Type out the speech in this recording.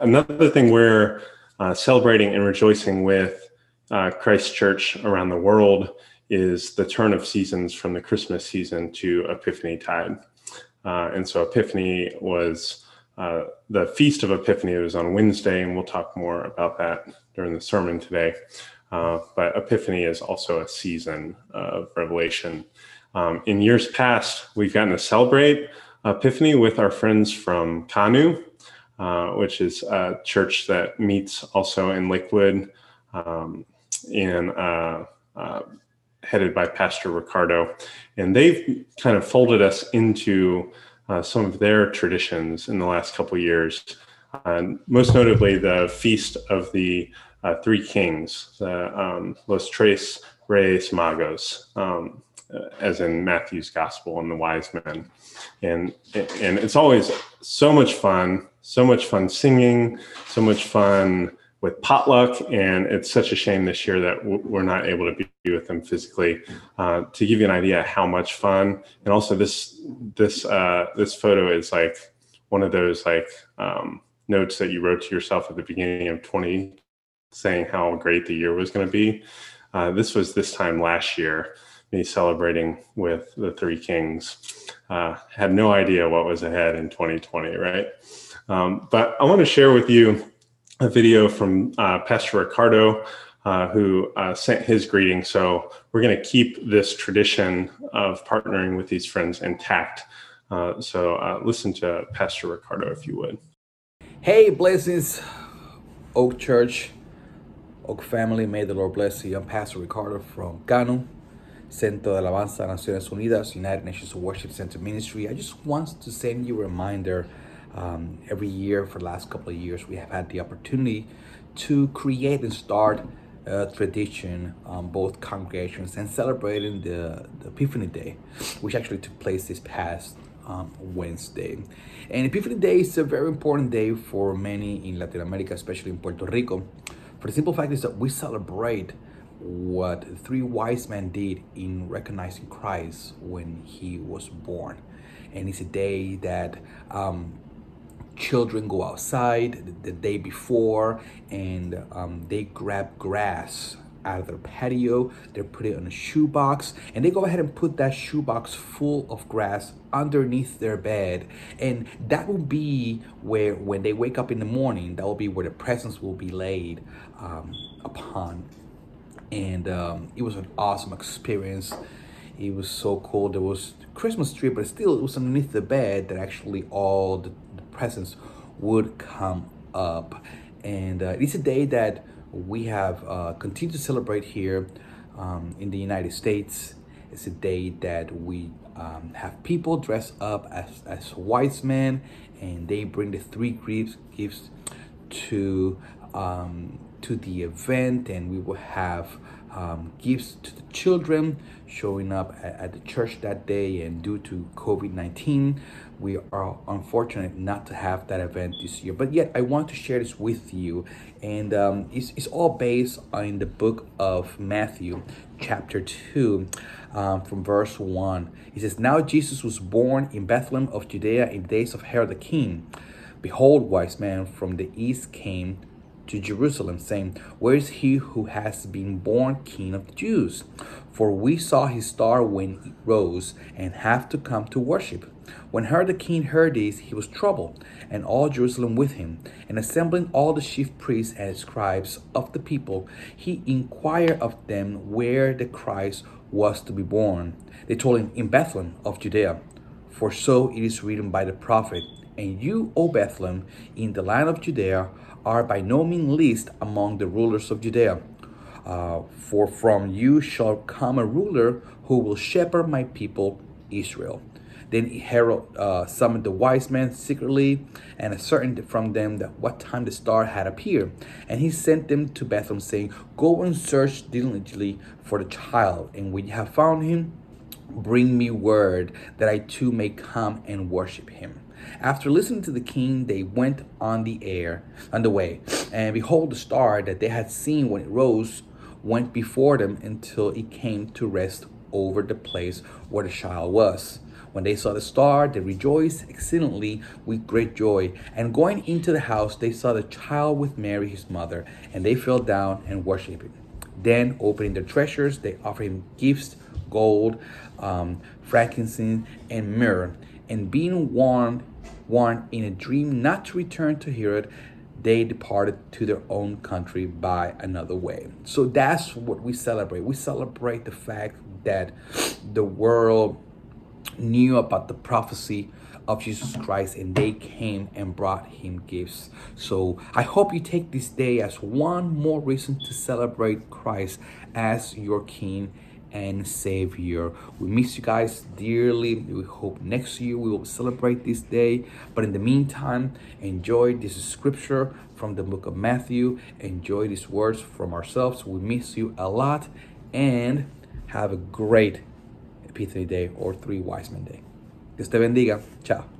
another thing we're uh, celebrating and rejoicing with uh, Christ Church around the world is the turn of seasons from the Christmas season to Epiphany tide. Uh, and so Epiphany was uh, the Feast of Epiphany was on Wednesday, and we'll talk more about that during the sermon today. Uh, but Epiphany is also a season of revelation. Um, in years past, we've gotten to celebrate Epiphany with our friends from CANU, uh, which is a church that meets also in Lakewood, um, uh, uh, headed by Pastor Ricardo, and they've kind of folded us into uh, some of their traditions in the last couple years. most notably, the feast of the uh, three kings, the um, Los Tres Reyes Magos. Um, uh, as in Matthew's gospel and the wise men. And, and it's always so much fun, so much fun singing, so much fun with potluck. And it's such a shame this year that we're not able to be with them physically. Uh, to give you an idea how much fun, and also this this uh, this photo is like one of those like um, notes that you wrote to yourself at the beginning of 20, saying how great the year was going to be. Uh, this was this time last year me celebrating with the three kings. Uh, had no idea what was ahead in 2020, right? Um, but I want to share with you a video from uh, Pastor Ricardo, uh, who uh, sent his greeting. So we're going to keep this tradition of partnering with these friends intact. Uh, so uh, listen to Pastor Ricardo, if you would. Hey, blessings, Oak Church, Oak family. May the Lord bless you. I'm Pastor Ricardo from CANU. Centro de Alabanza Naciones Unidas, United Nations Worship Center Ministry. I just want to send you a reminder. Um, every year for the last couple of years, we have had the opportunity to create and start a tradition on both congregations and celebrating the, the Epiphany Day, which actually took place this past um, Wednesday. And Epiphany Day is a very important day for many in Latin America, especially in Puerto Rico. For the simple fact is that we celebrate what three wise men did in recognizing Christ when he was born. And it's a day that um, children go outside the, day before and um, they grab grass out of their patio, they put it in a shoebox, and they go ahead and put that shoebox full of grass underneath their bed. And that will be where, when they wake up in the morning, that will be where the presents will be laid um, upon and um, it was an awesome experience. It was so cool. There was Christmas tree, but still it was underneath the bed that actually all the, the presents would come up. And uh, it's a day that we have uh, continued to celebrate here um, in the United States. It's a day that we um, have people dress up as, as wise men and they bring the three gifts, gifts to um, to the event and we will have um, gifts to the children showing up at, at, the church that day and due to COVID-19 we are unfortunate not to have that event this year. But yet I want to share this with you and um, it's, it's all based on the book of Matthew chapter 2 um, from verse 1 it says now Jesus was born in Bethlehem of Judea in the days of Herod the king. Behold wise men from the east came to Jerusalem, saying, Where is he who has been born king of the Jews? For we saw his star when it rose, and have to come to worship. When Herod the king heard this, he was troubled, and all Jerusalem with him. And assembling all the chief priests and scribes of the people, he inquired of them where the Christ was to be born. They told him, In Bethlehem of Judea. For so it is written by the prophet, And you, O Bethlehem, in the land of Judea, are by no means least among the rulers of Judea. Uh, for from you shall come a ruler who will shepherd my people Israel. Then Herod uh, summoned the wise men secretly and ascertained from them that what time the star had appeared. And he sent them to Bethlehem, saying, Go and search diligently for the child, and when you have found him, bring me word that I too may come and worship him. After listening to the king, they went on the air, on the way, and behold, the star that they had seen when it rose went before them until it came to rest over the place where the child was. When they saw the star, they rejoiced exceedingly with great joy. And going into the house, they saw the child with Mary, his mother, and they fell down and worshipped him. Then, opening their treasures, they offered him gifts gold, um, frankincense, and myrrh. And being warned, warned in a dream not to return to Herod, they departed to their own country by another way. So that's what we celebrate. We celebrate the fact that the world knew about the prophecy of Jesus Christ and they came and brought him gifts. So I hope you take this day as one more reason to celebrate Christ as your King and Savior. We miss you guys dearly. We hope next year we will celebrate this day. But in the meantime, enjoy this scripture from the book of Matthew. Enjoy these words from ourselves. We miss you a lot and have a great Epiphany Day or Three Wise Men Day. Dios te bendiga. Chao.